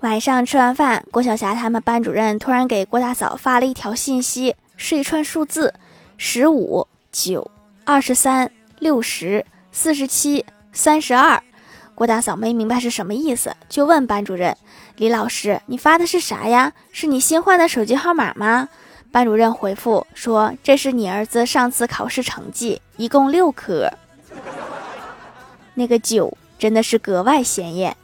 晚上吃完饭，郭晓霞他们班主任突然给郭大嫂发了一条信息，是一串数字：十五、九、二十三、六十、四十七、三十二。郭大嫂没明白是什么意思，就问班主任：“李老师，你发的是啥呀？是你新换的手机号码吗？”班主任回复说：“这是你儿子上次考试成绩，一共六科。那个九真的是格外显眼。”